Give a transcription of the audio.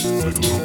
所以说。